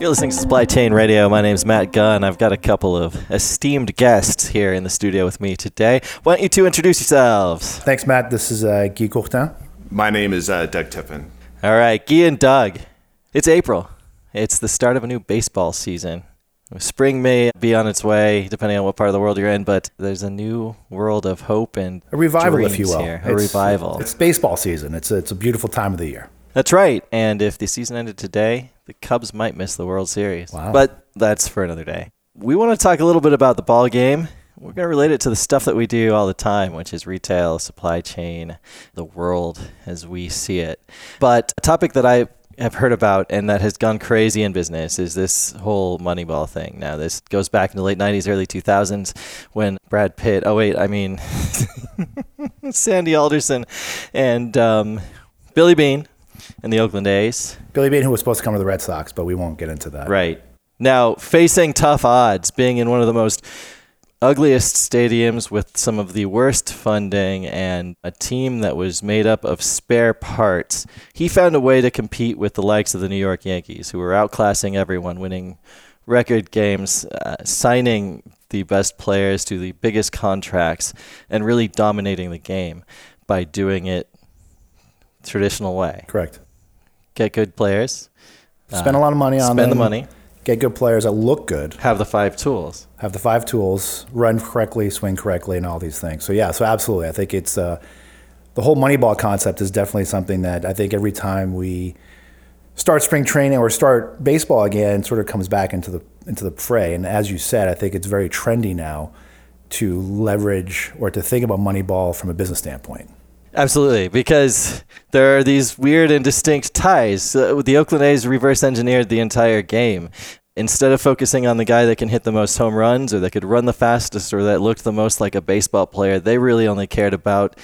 You're listening to Supply Chain Radio. My name is Matt Gunn. I've got a couple of esteemed guests here in the studio with me today. Why don't you two introduce yourselves? Thanks, Matt. This is uh, Guy Courtin. My name is uh, Doug Tiffin. All right, Guy and Doug. It's April. It's the start of a new baseball season. Spring may be on its way, depending on what part of the world you're in, but there's a new world of hope and A revival, if you will. Here. A It's- revival. It's baseball season. It's a, it's a beautiful time of the year. That's right. And if the season ended today, the Cubs might miss the World Series. Wow. But that's for another day. We want to talk a little bit about the ball game. We're going to relate it to the stuff that we do all the time, which is retail, supply chain, the world as we see it. But a topic that I have heard about and that has gone crazy in business is this whole Moneyball thing. Now, this goes back in the late 90s, early 2000s when Brad Pitt, oh, wait, I mean, Sandy Alderson and um, Billy Beane and the Oakland A's. Billy Beane, who was supposed to come to the Red Sox, but we won't get into that. Right. Now, facing tough odds, being in one of the most ugliest stadiums with some of the worst funding and a team that was made up of spare parts, he found a way to compete with the likes of the New York Yankees, who were outclassing everyone, winning record games, uh, signing the best players to the biggest contracts, and really dominating the game by doing it traditional way. Correct. Get good players, Spend a lot of money on spend the them, money, Get good players that look good. have the five tools. Have the five tools. Run correctly, swing correctly, and all these things. So yeah. So absolutely, I think it's uh, the whole Moneyball concept is definitely something that I think every time we start spring training or start baseball again, sort of comes back into the into the fray. And as you said, I think it's very trendy now to leverage or to think about Moneyball from a business standpoint. Absolutely, because there are these weird and distinct ties. The Oakland A's reverse engineered the entire game. Instead of focusing on the guy that can hit the most home runs or that could run the fastest or that looked the most like a baseball player, they really only cared about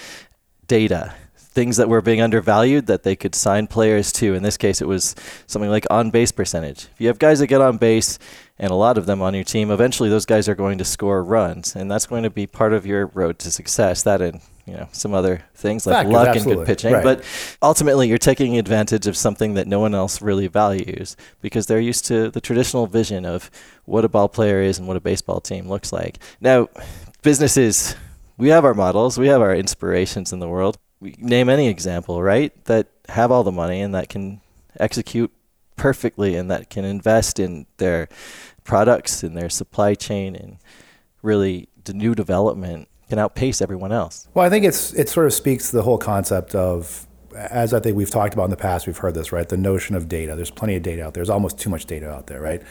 data. Things that were being undervalued that they could sign players to. In this case, it was something like on base percentage. If you have guys that get on base and a lot of them on your team, eventually those guys are going to score runs, and that's going to be part of your road to success. That and you know some other things like Factors, luck and good pitching, Right. but ultimately you're taking advantage of something that no one else really values because they're used to the traditional vision of what a ball player is and what a baseball team looks like. Now, businesses, we have our models, we have our inspirations in the world. We name any example, right? That have all the money and that can execute perfectly and that can invest in their products and their supply chain and really the new development can outpace everyone else. Well, I think it's it sort of speaks to the whole concept of, as I think we've talked about in the past, we've heard this, right? The notion of data. There's plenty of data out there. There's almost too much data out there, right?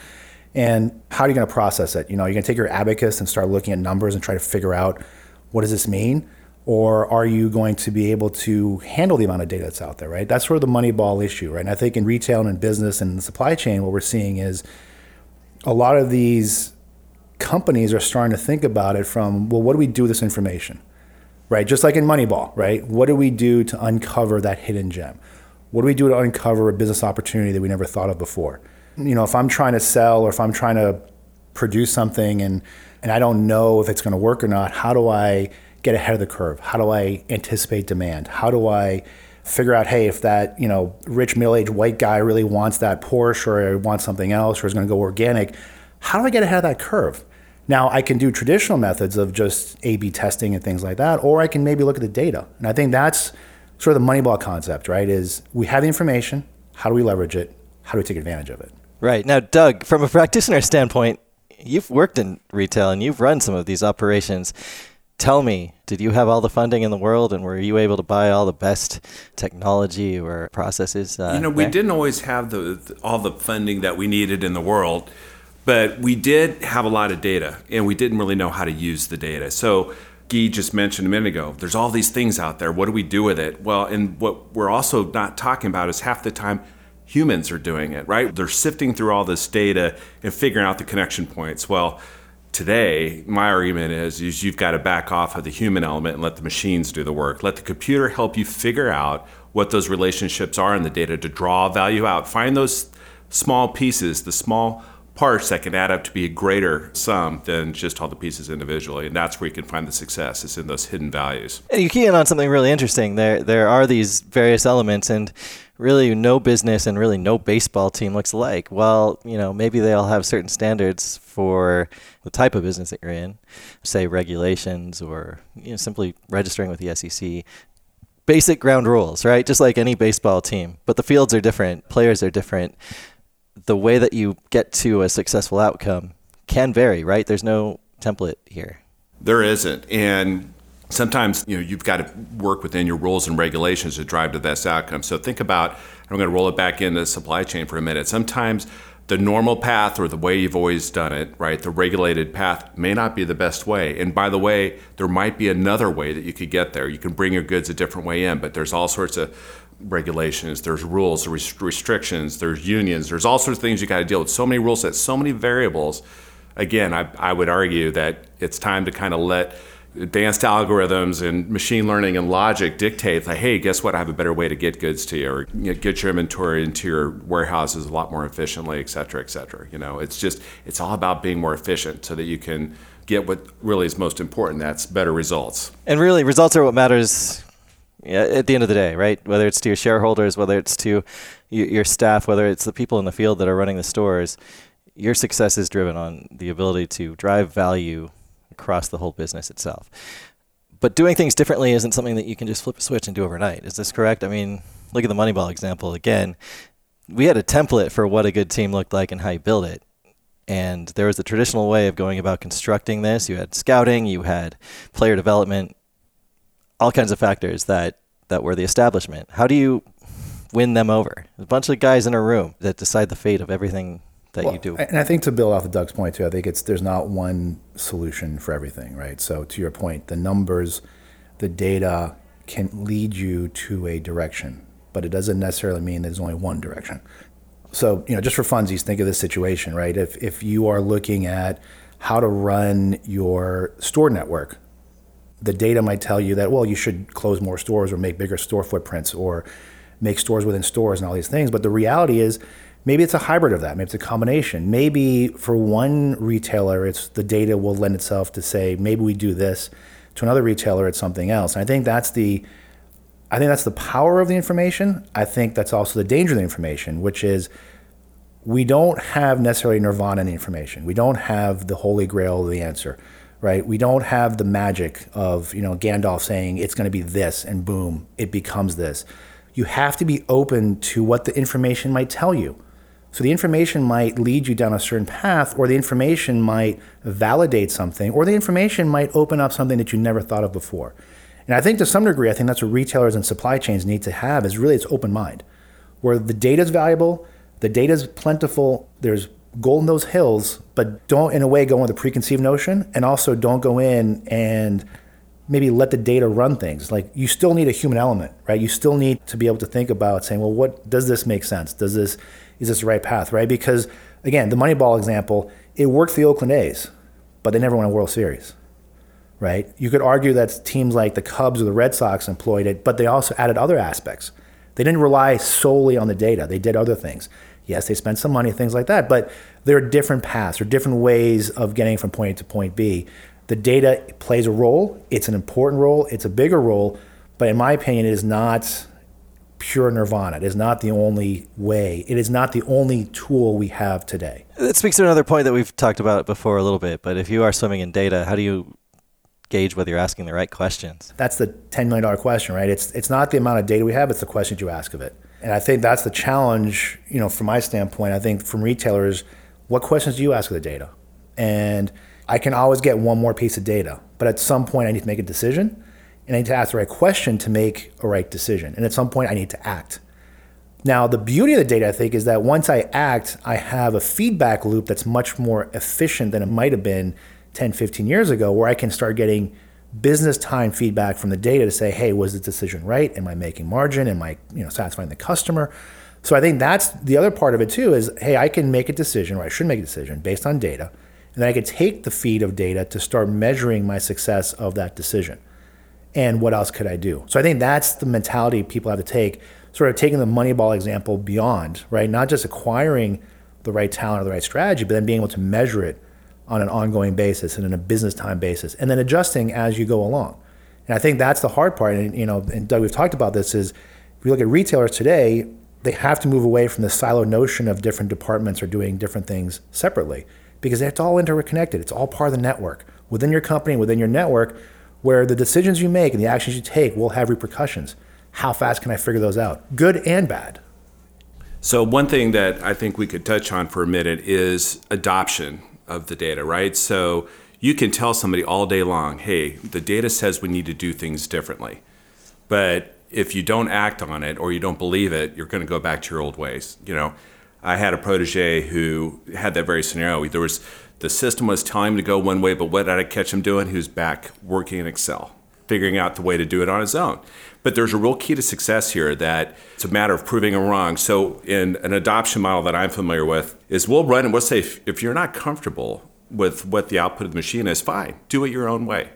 And how are you going to process it? You know, you're going to take your abacus and start looking at numbers and try to figure out what does this mean, or are you going to be able to handle the amount of data that's out there, right? That's sort of the money ball issue, right? And I think in retail and in business and the supply chain, what we're seeing is a lot of these companies are starting to think about it from, well, what do we do with this information? Right? Just like in Moneyball, right? What do we do to uncover that hidden gem? What do we do to uncover a business opportunity that we never thought of before? You know, if I'm trying to sell or if I'm trying to produce something and, and I don't know if it's going to work or not, how do I get ahead of the curve? How do I anticipate demand? How do I figure out, hey, if that, you know, rich middle-aged white guy really wants that Porsche or wants something else or is going to go organic, how do I get ahead of that curve? Now, I can do traditional methods of just A B testing and things like that, or I can maybe look at the data. And I think that's sort of the Moneyball concept, right? Is we have the information, how do we leverage it? How do we take advantage of it? Right. Now, Doug, from a practitioner standpoint, you've worked in retail and you've run some of these operations. Tell me, did you have all the funding in the world and were you able to buy all the best technology or processes? Uh, You know, we there? didn't always have the all the funding that we needed in the world, but we did have a lot of data, and we didn't really know how to use the data. So, Guy just mentioned a minute ago, there's all these things out there. What do we do with it? Well, and what we're also not talking about is half the time humans are doing it, right? They're sifting through all this data and figuring out the connection points. Well, today my argument is, is you've got to back off of the human element and let the machines do the work let the computer help you figure out what those relationships are in the data to draw value out find those small pieces the small parts that can add up to be a greater sum than just all the pieces individually and that's where you can find the success It's in those hidden values And you key in on something really interesting. There, there are these various elements, and really no business and really no baseball team looks alike. Well, you know, maybe they all have certain standards for the type of business that you're in, say regulations or you know, simply registering with the SEC. Basic ground rules, right? Just like any baseball team. But the fields are different, players are different. The way that you get to a successful outcome can vary, right? There's no template here. There isn't. And sometimes you know you've got to work within your rules and regulations to drive to best outcome. So think about I'm going to roll it back into the supply chain for a minute. Sometimes the normal path or the way you've always done it, right? The regulated path may not be the best way. And by the way, there might be another way that you could get there. You can bring your goods a different way in, but there's all sorts of regulations, there's rules, there's restrictions, there's unions, there's all sorts of things you got to deal with. So many rules sets, so many variables. Again, I, I would argue that it's time to kind of let advanced algorithms and machine learning and logic dictate like, hey, guess what? I have a better way to get goods to you or you know, get your inventory into your warehouses a lot more efficiently, et cetera, et cetera. You know, it's just it's all about being more efficient so that you can get what really is most important. That's better results. And really, results are what matters at the end of the day, right? Whether it's to your shareholders, whether it's to your staff, whether it's the people in the field that are running the stores, your success is driven on the ability to drive value across the whole business itself. But doing things differently isn't something that you can just flip a switch and do overnight. Is this correct? I mean, look at the Moneyball example again. We had a template for what a good team looked like and how you build it. And there was the traditional way of going about constructing this. You had scouting, you had player development, all kinds of factors that, that were the establishment. How do you win them over? A bunch of guys in a room that decide the fate of everything that well, you do. And I think to build off of Doug's point too, I think it's there's not one solution for everything, right? So to your point, the numbers, the data can lead you to a direction, but it doesn't necessarily mean there's only one direction. So, you know, just for funsies, think of this situation, right? If if you are looking at how to run your store network, the data might tell you that well, you should close more stores or make bigger store footprints or make stores within stores and all these things. But the reality is Maybe it's a hybrid of that. Maybe it's a combination. Maybe for one retailer, it's the data will lend itself to say maybe we do this. To another retailer, it's something else. And I think that's the, I think that's the power of the information. I think that's also the danger of the information, which is we don't have necessarily nirvana in the information. We don't have the holy grail of the answer, right? We don't have the magic of you know Gandalf saying it's going to be this, and boom, it becomes this. You have to be open to what the information might tell you. So the information might lead you down a certain path, or the information might validate something, or the information might open up something that you never thought of before. And I think to some degree, I think that's what retailers and supply chains need to have is really its open mind, where the data is valuable, the data is plentiful, there's gold in those hills, but don't in a way go with a preconceived notion, and also don't go in and maybe let the data run things. Like you still need a human element, right? You still need to be able to think about saying, well, what does this make sense? Does this is this the right path, right? Because again, the Moneyball example, it worked for the Oakland A's, but they never won a World Series, right? You could argue that teams like the Cubs or the Red Sox employed it, but they also added other aspects. They didn't rely solely on the data. They did other things. Yes, they spent some money, things like that, but there are different paths or different ways of getting from point A to point B. The data plays a role. It's an important role. It's a bigger role, but in my opinion, it is not pure nirvana. It is not the only way. It is not the only tool we have today. That speaks to another point that we've talked about before a little bit. But if you are swimming in data, how do you gauge whether you're asking the right questions? That's the $10 million question, right? It's, it's not the amount of data we have, it's the questions you ask of it. And I think that's the challenge, you know, from my standpoint. I think from retailers, what questions do you ask of the data? And I can always get one more piece of data, but at some point I need to make a decision and I need to ask the right question to make a right decision. And at some point, I need to act. Now, the beauty of the data, I think, is that once I act, I have a feedback loop that's much more efficient than it might have been 10, 15 years ago, where I can start getting business time feedback from the data to say, hey, was the decision right? Am I making margin? Am I you know, satisfying the customer? So I think that's the other part of it too is, hey, I can make a decision, or I should make a decision based on data, and then I can take the feed of data to start measuring my success of that decision and what else could I do? So I think that's the mentality people have to take, sort of taking the Moneyball example beyond, right? Not just acquiring the right talent or the right strategy, but then being able to measure it on an ongoing basis and in a business time basis, and then adjusting as you go along. And I think that's the hard part. And you know, and Doug, we've talked about this. Is if you look at retailers today, they have to move away from the silo notion of different departments are doing different things separately because it's all interconnected. It's all part of the network within your company, within your network, where the decisions you make and the actions you take will have repercussions. How fast can I figure those out? Good and bad. So, one thing that I think we could touch on for a minute is adoption of the data, right? So, you can tell somebody all day long, hey, the data says we need to do things differently. But if you don't act on it or you don't believe it, you're going to go back to your old ways. You know, I had a protege who had that very scenario. There was the system was telling him to go one way, but what did I catch him doing? He was back working in Excel, figuring out the way to do it on his own. But there's a real key to success here that it's a matter of proving him wrong. So in an adoption model that I'm familiar with is we'll run and we'll say if, if you're not comfortable with what the output of the machine is, fine, do it your own way.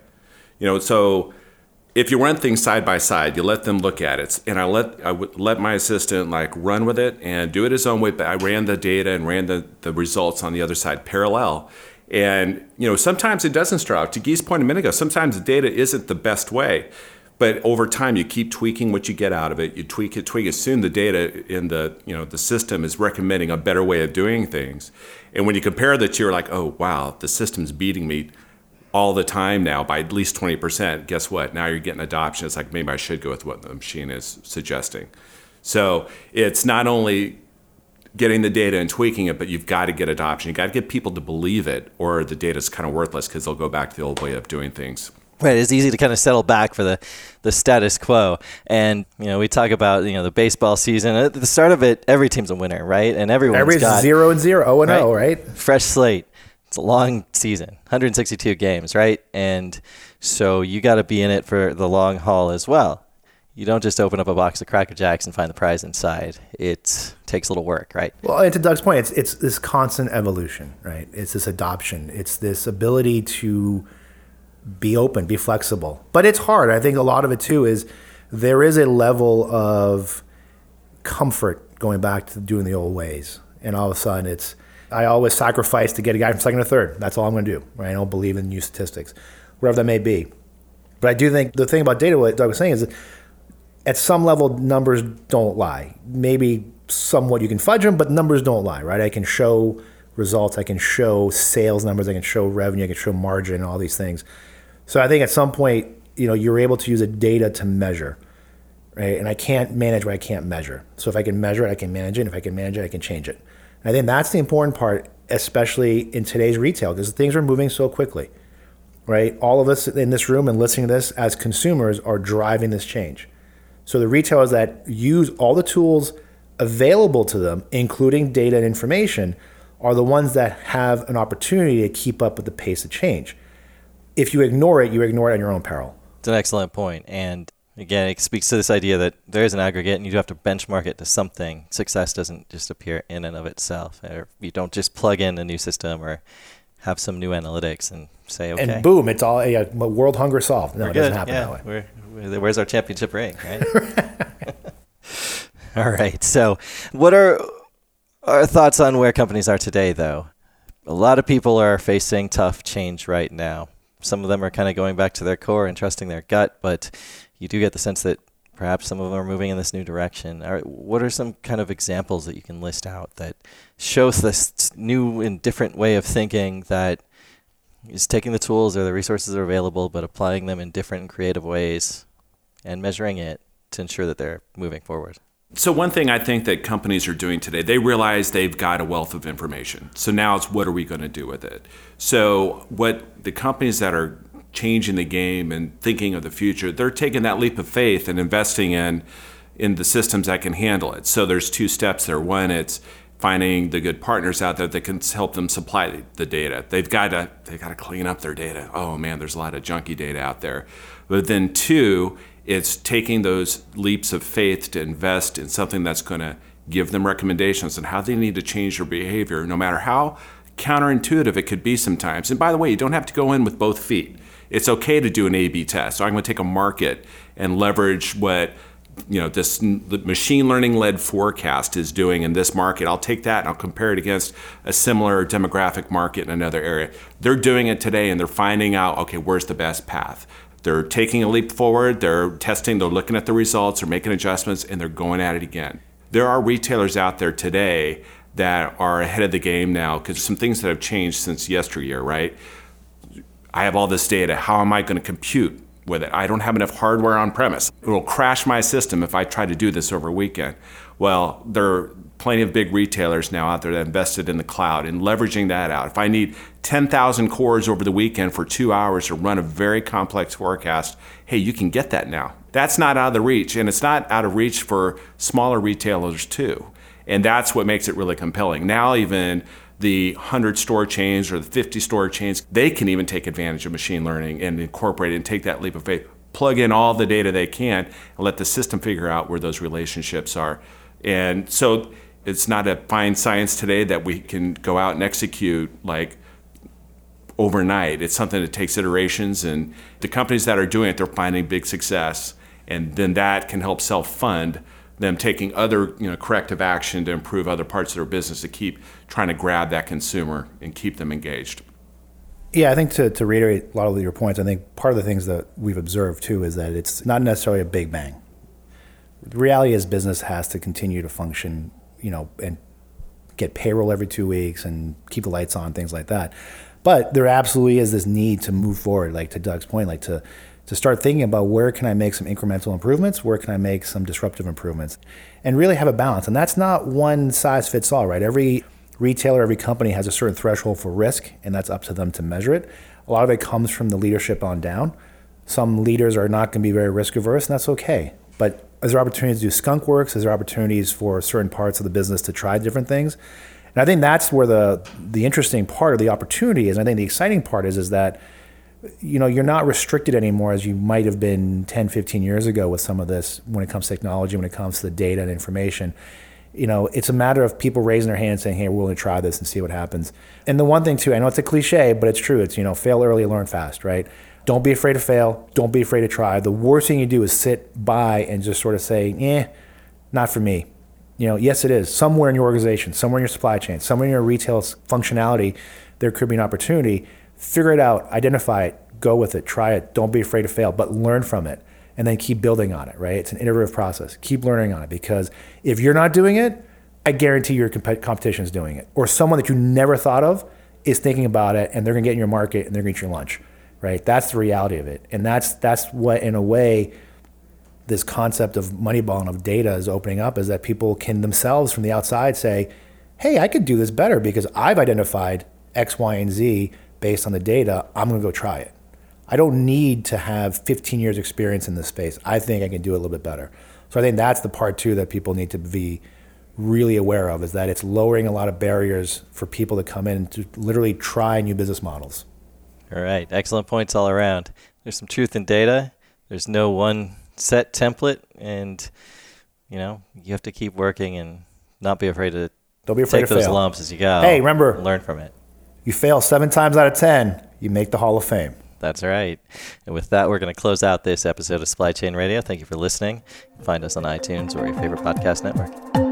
You know, so if you run things side by side, you let them look at it, and I let I would let my assistant like run with it and do it his own way. But I ran the data and ran the the results on the other side parallel. And you know, sometimes it doesn't out. To Guy's point a minute ago, sometimes the data isn't the best way. But over time, you keep tweaking what you get out of it. You tweak it, tweak it. Soon, the data in the you know the system is recommending a better way of doing things. And when you compare the two, you're like, oh wow, the system's beating me all the time now by at least 20%. Guess what? Now you're getting adoption. It's like maybe I should go with what the machine is suggesting. So it's not only getting the data and tweaking it, but you've got to get adoption. you've got to get people to believe it, or the data's kind of worthless because they'll go back to the old way of doing things. Right, it's easy to kind of settle back for the, the status quo, and you know we talk about you know the baseball season. At the start of it, every team's a winner, right? And everyone's Everybody's got zero and zero, zero and oh, right? zero, right? fresh slate. It's a long season, 162 games, right? And so you got to be in it for the long haul as well. You don't just open up a box of Cracker Jacks and find the prize inside. It takes a little work, right? Well, and to Doug's point, it's it's this constant evolution, right? It's this adoption. It's this ability to be open, be flexible. But it's hard. I think a lot of it too is there is a level of comfort going back to doing the old ways, and all of a sudden it's I always sacrifice to get a guy from second to third. That's all I'm going to do. Right? I don't believe in new statistics, whatever that may be. But I do think the thing about data, what Doug was saying, is at some level, numbers don't lie. Maybe somewhat you can fudge them, but numbers don't lie, right? I can show results, I can show sales numbers, I can show revenue, I can show margin, all these things. So I think at some point, you know, you're able to use a data to measure, right? And I can't manage what I can't measure. So if I can measure it, I can manage it. And if I can manage it, I can change it. I think that's the important part, especially in today's retail, because things are moving so quickly, right? All of us in this room and listening to this as consumers are driving this change. So the retailers that use all the tools available to them, including data and information, are the ones that have an opportunity to keep up with the pace of change. If you ignore it, you ignore it on your own peril. It's an excellent point. And again, it speaks to this idea that there is an aggregate and you do have to benchmark it to something. Success doesn't just appear in and of itself. Or you don't just plug in a new system or have some new analytics and say, okay. And boom, it's all yeah, world hunger solved. No, we're it good. doesn't happen yeah, that way. We're, we're, where's our championship ring, right? all right. So, what are our thoughts on where companies are today, though? A lot of people are facing tough change right now. Some of them are kind of going back to their core and trusting their gut, but you do get the sense that perhaps some of them are moving in this new direction. What are some kind of examples that you can list out that shows this new and different way of thinking that is taking the tools or the resources that are available, but applying them in different and creative ways and measuring it to ensure that they're moving forward? So one thing I think that companies are doing today, they realize they've got a wealth of information. So now it's what are we going to do with it? So what the companies that are changing the game and thinking of the future, they're taking that leap of faith and investing in in the systems that can handle it. So there's two steps there. One, it's finding the good partners out there that can help them supply the data. They've got to they've got to clean up their data. Oh man, there's a lot of junky data out there. But then two, it's taking those leaps of faith to invest in something that's going to give them recommendations on how they need to change their behavior, no matter how counterintuitive it could be sometimes. And by the way, you don't have to go in with both feet. It's okay to do an A/B test. So I'm going to take a market and leverage what you know this machine learning led forecast is doing in this market i'll take that and i'll compare it against a similar demographic market in another area they're doing it today and they're finding out okay where's the best path they're taking a leap forward, they're testing, they're looking at the results, they're making adjustments, and they're going at it again. There are retailers out there today that are ahead of the game now because some things that have changed since yesteryear, right? I have all this data. How am I going to compute with it? I don't have enough hardware on premise. It will crash my system if I try to do this over a weekend. Well, there are plenty of big retailers now out there that invested in the cloud and leveraging that out. If I need 10,000 cores over the weekend for two hours to run a very complex forecast, hey, you can get that now. That's not out of the reach, and it's not out of reach for smaller retailers too. And that's what makes it really compelling. Now, even the 100 store chains or the 50 store chains, they can even take advantage of machine learning and incorporate and take that leap of faith, plug in all the data they can, and let the system figure out where those relationships are. And so it's not a fine science today that we can go out and execute like overnight. It's something that takes iterations, and the companies that are doing it, they're finding big success, and then that can help self fund them taking other you know, corrective action to improve other parts of their business to keep trying to grab that consumer and keep them engaged. Yeah, I think to, to reiterate a lot of your points, I think part of the things that we've observed too is that it's not necessarily a big bang. The reality is business has to continue to function, you know, and get payroll every two weeks and keep the lights on, things like that. But there absolutely is this need to move forward, like to Doug's point, like to to start thinking about where can I make some incremental improvements, where can I make some disruptive improvements, and really have a balance. And that's not one size fits all, right? Every retailer, every company has a certain threshold for risk, and that's up to them to measure it. A lot of it comes from the leadership on down. Some leaders are not going to be very risk averse, and that's okay. But is there opportunities to do skunk works? Is there opportunities for certain parts of the business to try different things? And I think that's where the the interesting part of the opportunity is. And I think the exciting part is is that you know, you're not restricted anymore as you might have been 10, 15 years ago with some of this when it comes to technology, when it comes to the data and information. You know, it's a matter of people raising their hand and saying, hey, we're willing to try this and see what happens. And the one thing, too, I know it's a cliche, but it's true. It's, you know, fail early, learn fast, right? Don't be afraid to fail. Don't be afraid to try. The worst thing you do is sit by and just sort of say, eh, not for me. You know, yes, it is. Somewhere in your organization, somewhere in your supply chain, somewhere in your retail functionality, there could be an opportunity figure it out, identify it, go with it, try it. Don't be afraid to fail, but learn from it and then keep building on it, right? It's an iterative process. Keep learning on it because if you're not doing it, I guarantee your comp- competition is doing it. Or someone that you never thought of is thinking about it and they're going to get in your market and they're going to eat your lunch, right? That's the reality of it. And that's, that's what, in a way, this concept of Moneyball and of data is opening up is that people can themselves from the outside say, hey, I could do this better because I've identified X, Y, and Z based on the data, I'm going to go try it. I don't need to have 15 years experience in this space. I think I can do it a little bit better. So I think that's the part too that people need to be really aware of is that it's lowering a lot of barriers for people to come in to literally try new business models. All right, excellent points all around. There's some truth in data. There's no one set template, and you know you have to keep working and not be afraid to don't be afraid take to those fail. lumps as you go. Hey, remember learn from it. You fail seven times out of 10, you make the Hall of Fame. That's right. And with that, we're going to close out this episode of Supply Chain Radio. Thank you for listening. Find us on iTunes or your favorite podcast network.